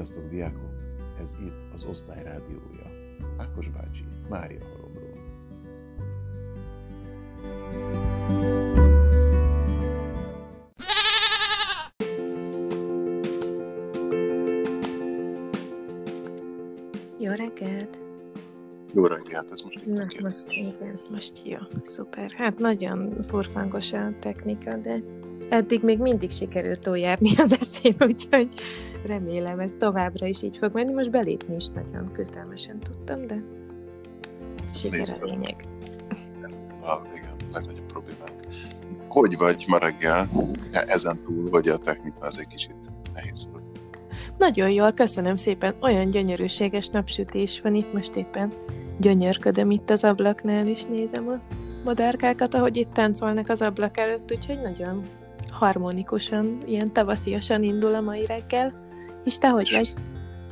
Sziasztok, diákok! Ez itt az Osztály Rádiója. Ákos bácsi, Mária Halomról. Jó reggelt! Jó reggelt, ez most itt Na, a most igen, most jó, szuper. Hát nagyon furfangos a technika, de eddig még mindig sikerült túljárni az eszén, úgyhogy remélem ez továbbra is így fog menni. Most belépni is nagyon küzdelmesen tudtam, de siker a lényeg. Ez a igen, legnagyobb problémánk. Hogy vagy ma reggel? E- Ezen túl, hogy a technika az egy kicsit nehéz volt. Nagyon jól, köszönöm szépen. Olyan gyönyörűséges napsütés van itt most éppen. Gyönyörködöm itt az ablaknál is, nézem a madárkákat, ahogy itt táncolnak az ablak előtt, úgyhogy nagyon harmonikusan, ilyen tavasziasan indul a mai reggel. És te hogy vagy?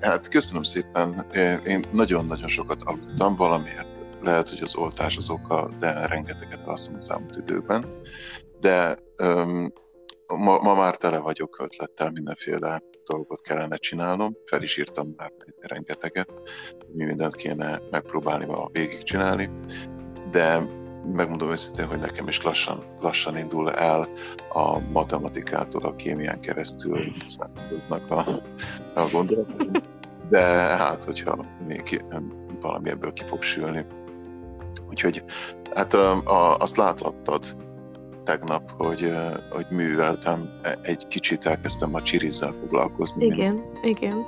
Hát köszönöm szépen. Én- nagyon-nagyon sokat aludtam, valamiért lehet, hogy az oltás az oka, de rengeteget alszom az elmúlt időben. De öm, ma, ma már tele vagyok ötlettel, mindenféle dolgot kellene csinálnom. Fel is írtam már rengeteget, mi mindent kéne megpróbálni ma végigcsinálni. De megmondom őszintén, hogy nekem is lassan, lassan indul el a matematikától a kémián keresztül számítoznak a, a gondolatok. De hát, hogyha még valami ebből ki fog sülni. Úgyhogy hát a, a, azt láthattad tegnap, hogy, hogy műveltem, E- egy kicsit elkezdtem a csirizzel foglalkozni, mint, Igen, igen.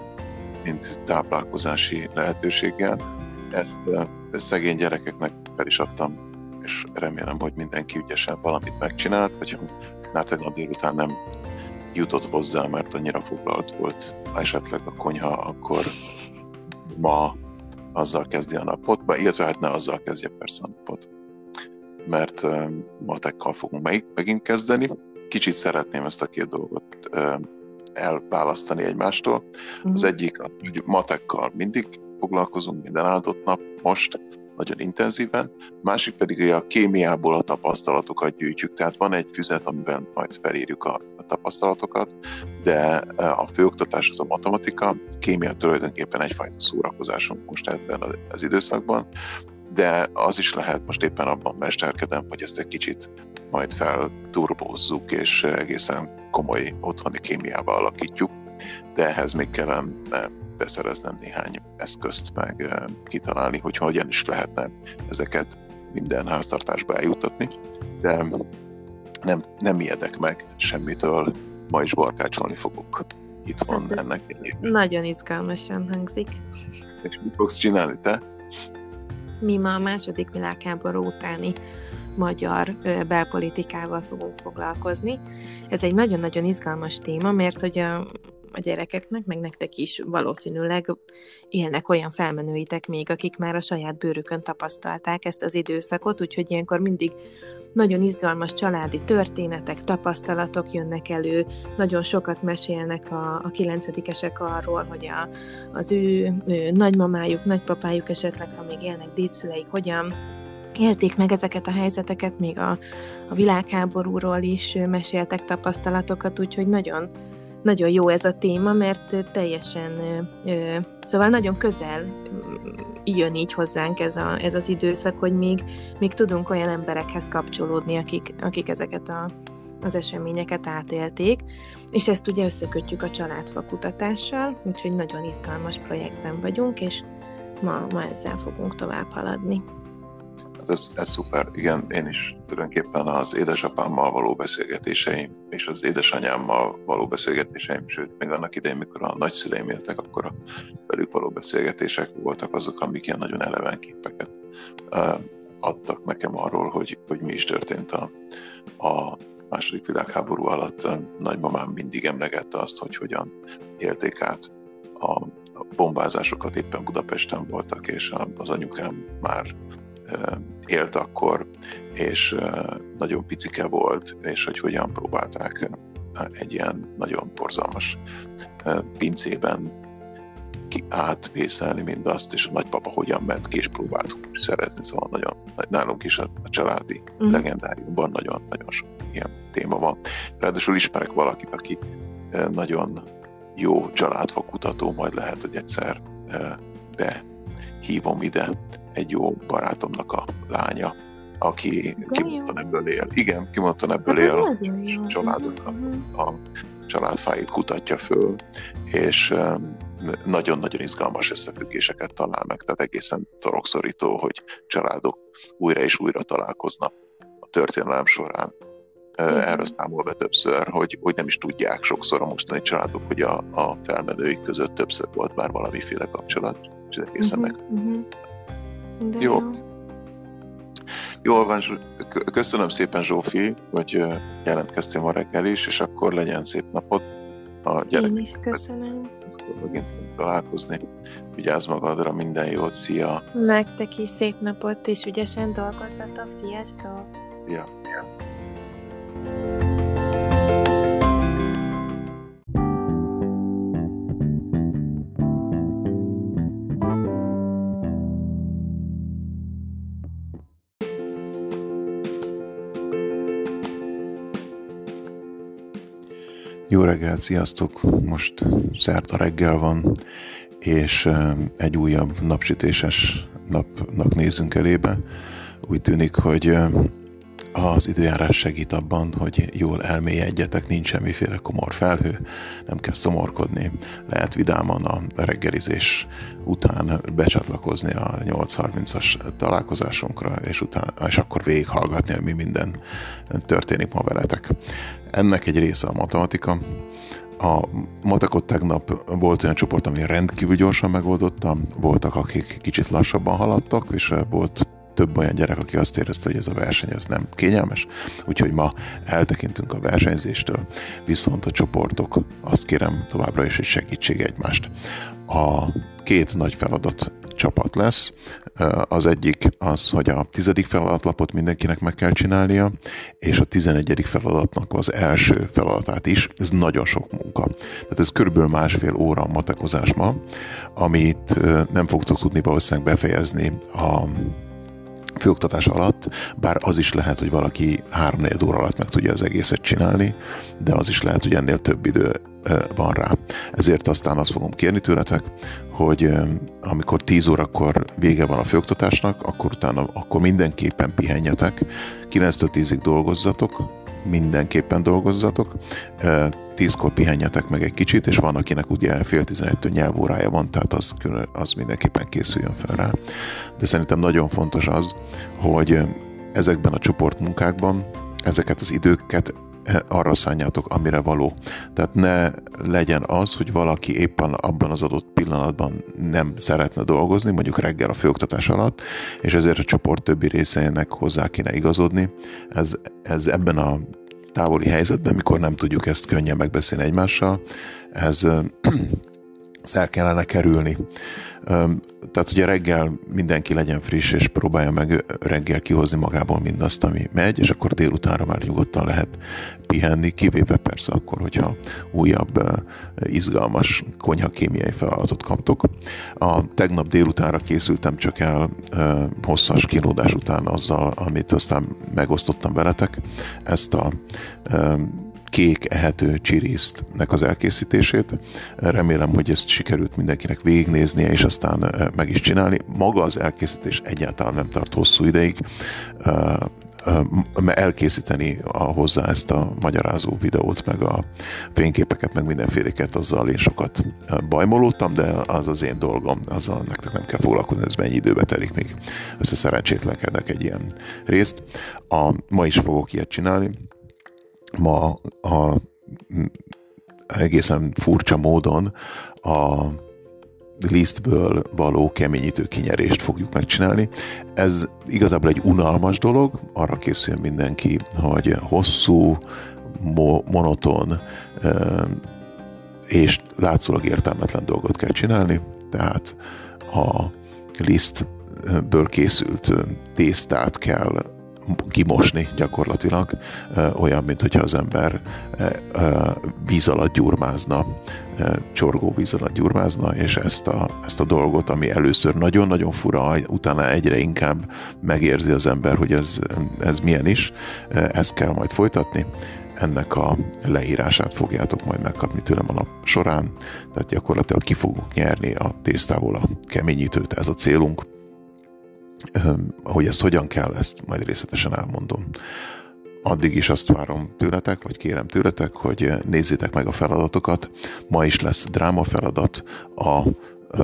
mint táplálkozási lehetőséggel. Ezt szegény gyerekeknek fel is adtam, és remélem, hogy mindenki ügyesen valamit megcsinált, vagy ha már tegnap délután nem jutott hozzá, mert annyira foglalt volt esetleg a konyha, akkor ma azzal kezdje a napot, bár- illetve hát ne azzal kezdje persze a napot, mert matekkal fogunk meg, megint kezdeni. Kicsit szeretném ezt a két dolgot ö, elválasztani egymástól. Az Mhm. egyik, hogy matekkal mindig foglalkozunk minden áldott nap, most nagyon intenzíven, másik pedig a kémiából a tapasztalatokat gyűjtjük, tehát van egy füzet, amiben majd felírjuk a, a tapasztalatokat, de e, a főoktatás az a matematika, kémia tulajdonképpen egyfajta szórakozásunk most ebben az időszakban, de az is lehet, most éppen abban mesterkedem, hogy ezt egy kicsit majd felturbózzuk, és egészen komoly otthoni kémiába alakítjuk, de ehhez még kellene beszereznem néhány eszközt, meg kitalálni, hogy hogyan is lehetne ezeket minden háztartásba eljutatni, de nem, nem ijedek meg semmitől, ma is barkácsolni fogok itthon Hát ez- ennek Nagyon izgalmasan hangzik. És mit fogsz csinálni te? Mi ma a második világháború utáni magyar belpolitikával fogunk foglalkozni. Ez egy nagyon-nagyon izgalmas téma, mert hogy a, a gyerekeknek, meg nektek is valószínűleg élnek olyan felmenőitek még, akik már a saját bőrükön tapasztalták ezt az időszakot, úgyhogy ilyenkor mindig nagyon izgalmas családi történetek, tapasztalatok jönnek elő, nagyon sokat mesélnek a, a kilencedikesek arról, hogy a, az ő, ő nagymamájuk, nagypapájuk esetleg, ha még élnek dédszüleik, hogyan élték meg ezeket a helyzeteket, még a, a világháborúról is meséltek tapasztalatokat, úgyhogy nagyon, nagyon jó ez a téma, mert teljesen, szóval nagyon közel jön így hozzánk ez, a, ez az időszak, hogy még, még tudunk olyan emberekhez kapcsolódni, akik, akik ezeket a, az eseményeket átélték, és ezt ugye összekötjük a családfakutatással, úgyhogy nagyon izgalmas projektben vagyunk, és ma, ma ezzel fogunk tovább haladni. Hát ez, ez szuper. Igen, én is tulajdonképpen az édesapámmal való beszélgetéseim, és az édesanyámmal való beszélgetéseim, sőt, még annak idején, mikor a nagyszüleim éltek, akkor a velük való beszélgetések voltak azok, amik ilyen nagyon eleven képeket adtak nekem arról, hogy, hogy mi is történt a, a második világháború alatt. Nagymamám mindig emlegette azt, hogy hogyan élték át a, a bombázásokat, éppen Budapesten voltak, és az anyukám már élt akkor, és nagyon picike volt, és hogy hogyan próbálták egy ilyen nagyon borzalmas pincében átvészelni mindazt, és a nagypapa hogyan ment ki, és próbált szerezni, szóval nagyon, nálunk is a, családi Mhm. legendáriumban nagyon-nagyon sok ilyen téma van. Ráadásul ismerek valakit, aki nagyon jó családfakutató, majd lehet, hogy egyszer behívom ide egy jó barátomnak a lánya, aki kimondtan ebből él. Igen, kimondtan ebből hát él. A családoknak uh-huh. a családfáit kutatja föl, és nagyon-nagyon izgalmas összefüggéseket talál meg, tehát egészen torokszorító, hogy családok újra és újra találkoznak a történelem során. Erről számol be többször, hogy, hogy nem is tudják sokszor a mostani családok, hogy a, a felmenőik között többször volt már valamiféle kapcsolat, és egészen uh-huh, meg. Uh-huh. Jó. jó. Jól van, köszönöm szépen Zsófi, hogy jelentkeztél ma reggel is, és akkor legyen szép napod a gyerek. Én is köszönöm. Akkor megint találkozni. Vigyázz magadra, minden jót, szia! Nektek is szép napot, és ügyesen dolgozzatok, sziasztok! Ja, ja. Jó sziasztok! Most szerda reggel van, és egy újabb napsütéses napnak nézünk elébe. Úgy tűnik, hogy az időjárás segít abban, hogy jól elmélyedjetek, nincs semmiféle komor felhő, nem kell szomorkodni, lehet vidáman a reggelizés után becsatlakozni a 8.30-as találkozásunkra, és, utána, és akkor végighallgatni, hogy mi minden történik ma veletek. Ennek egy része a matematika, a matekot tegnap volt olyan csoport, ami rendkívül gyorsan megoldotta, voltak, akik kicsit lassabban haladtak, és volt több olyan gyerek, aki azt érezte, hogy ez a verseny ez nem kényelmes, úgyhogy ma eltekintünk a versenyzéstől, viszont a csoportok azt kérem továbbra is, hogy segítség egymást. A két nagy feladat csapat lesz. Az egyik az, hogy a tizedik feladatlapot mindenkinek meg kell csinálnia, és a tizenegyedik feladatnak az első feladatát is. Ez nagyon sok munka. Tehát ez körülbelül másfél óra matekozás ma, amit nem fogtok tudni valószínűleg befejezni a főoktatás alatt, bár az is lehet, hogy valaki három óra alatt meg tudja az egészet csinálni, de az is lehet, hogy ennél több idő van rá. Ezért aztán azt fogom kérni tőletek, hogy amikor 10 órakor vége van a főoktatásnak, akkor utána akkor mindenképpen pihenjetek, 9-től 10-ig dolgozzatok, mindenképpen dolgozzatok, tízkor pihenjetek meg egy kicsit, és van, akinek ugye fél tizenegytől nyelvórája van, tehát az, az mindenképpen készüljön fel rá. De szerintem nagyon fontos az, hogy ezekben a csoportmunkákban ezeket az időket arra szálljátok, amire való. Tehát ne legyen az, hogy valaki éppen abban az adott pillanatban nem szeretne dolgozni, mondjuk reggel a főoktatás alatt, és ezért a csoport többi részeinek hozzá kéne igazodni. Ez, ez ebben a távoli helyzetben, mikor nem tudjuk ezt könnyen megbeszélni egymással, ez ezt el kellene kerülni. Tehát ugye reggel mindenki legyen friss, és próbálja meg reggel kihozni magából mindazt, ami megy, és akkor délutánra már nyugodtan lehet pihenni, kivéve persze akkor, hogyha újabb izgalmas konyhakémiai feladatot kaptok. A tegnap délutánra készültem csak el hosszas kínódás után azzal, amit aztán megosztottam veletek. Ezt a kék ehető csirisztnek az elkészítését. Remélem, hogy ezt sikerült mindenkinek végignéznie, és aztán meg is csinálni. Maga az elkészítés egyáltalán nem tart hosszú ideig elkészíteni a, hozzá ezt a magyarázó videót, meg a fényképeket, meg mindenféleket, azzal én sokat bajmolódtam, de az az én dolgom, azzal nektek nem kell foglalkozni, ez mennyi időbe telik még. Össze szerencsétlenkedek egy ilyen részt. A, ma is fogok ilyet csinálni, ma a egészen furcsa módon a lisztből való keményítő kinyerést fogjuk megcsinálni. Ez igazából egy unalmas dolog, arra készül mindenki, hogy hosszú, mo- monoton és látszólag értelmetlen dolgot kell csinálni, tehát a lisztből készült tésztát kell kimosni gyakorlatilag, olyan, mint hogyha az ember víz alatt gyurmázna, csorgó víz alatt gyurmázna, és ezt a, ezt a dolgot, ami először nagyon-nagyon fura, utána egyre inkább megérzi az ember, hogy ez, ez milyen is, ezt kell majd folytatni, ennek a leírását fogjátok majd megkapni tőlem a nap során, tehát gyakorlatilag ki fogunk nyerni a tésztából a keményítőt, ez a célunk. Hogy ezt hogyan kell, ezt majd részletesen elmondom. Addig is azt várom tőletek, vagy kérem tőletek, hogy nézzétek meg a feladatokat. Ma is lesz dráma feladat, a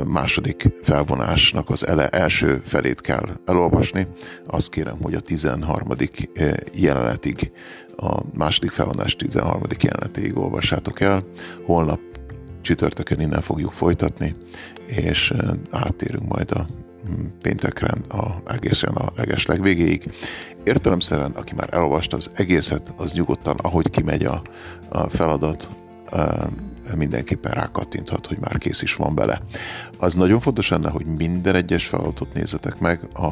második felvonásnak az ele, első felét kell elolvasni. Azt kérem, hogy a 13. jelenetig, a második felvonás 13. jelenetig olvassátok el. Holnap csütörtökön innen fogjuk folytatni, és áttérünk majd a péntekre a, egészen a leges legvégéig. Értelemszerűen, aki már elolvasta az egészet, az nyugodtan, ahogy kimegy a, a feladat, mindenképpen rákattinthat, hogy már kész is van bele. Az nagyon fontos lenne, hogy minden egyes feladatot nézzetek meg a,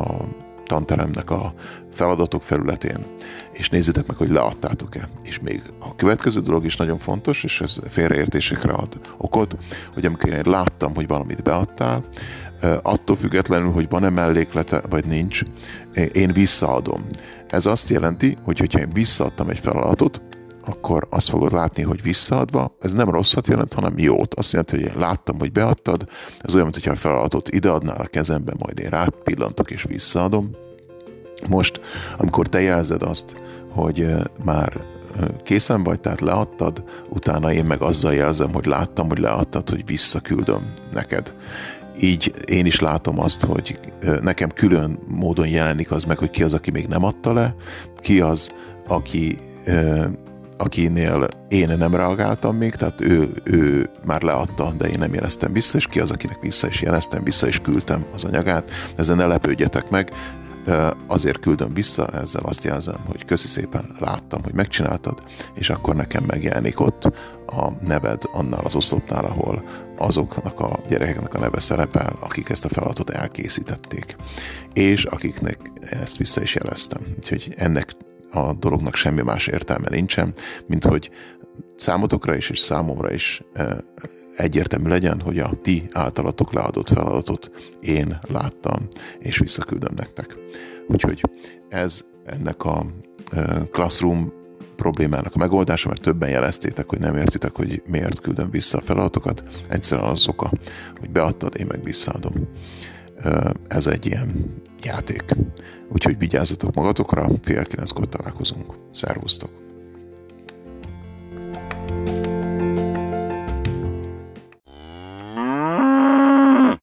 a tanteremnek a feladatok felületén, és nézzétek meg, hogy leadtátok-e. És még a következő dolog is nagyon fontos, és ez félreértésekre ad okot, hogy amikor én láttam, hogy valamit beadtál, attól függetlenül, hogy van-e melléklete, vagy nincs, én visszaadom. Ez azt jelenti, hogy hogyha én visszaadtam egy feladatot, akkor azt fogod látni, hogy visszaadva, ez nem rosszat jelent, hanem jót. Azt jelenti, hogy én láttam, hogy beadtad, ez olyan, mintha a feladatot ideadnál a kezembe, majd én rápillantok és visszaadom. Most, amikor te jelzed azt, hogy már készen vagy, tehát leadtad, utána én meg azzal jelzem, hogy láttam, hogy leadtad, hogy visszaküldöm neked. Így én is látom azt, hogy nekem külön módon jelenik az meg, hogy ki az, aki még nem adta le, ki az, aki akinél én nem reagáltam még, tehát ő, ő már leadta, de én nem jeleztem vissza, és ki az, akinek vissza is jeleztem, vissza is küldtem az anyagát. Ezen ne lepődjetek meg, azért küldöm vissza, ezzel azt jelzem, hogy köszi szépen, láttam, hogy megcsináltad, és akkor nekem megjelenik ott a neved annál az oszlopnál, ahol azoknak a gyerekeknek a neve szerepel, akik ezt a feladatot elkészítették, és akiknek ezt vissza is jeleztem. Úgyhogy ennek a dolognak semmi más értelme nincsen, mint hogy számotokra is és számomra is egyértelmű legyen, hogy a ti általatok leadott feladatot én láttam, és visszaküldöm nektek. Úgyhogy ez ennek a Classroom problémának a megoldása, mert többen jeleztétek, hogy nem értitek, hogy miért küldöm vissza a feladatokat. Egyszerűen az oka, hogy beadtad, én meg visszaadom. Ez egy ilyen játék. Úgyhogy vigyázzatok magatokra, fél kilenckor találkozunk. Szervusztok!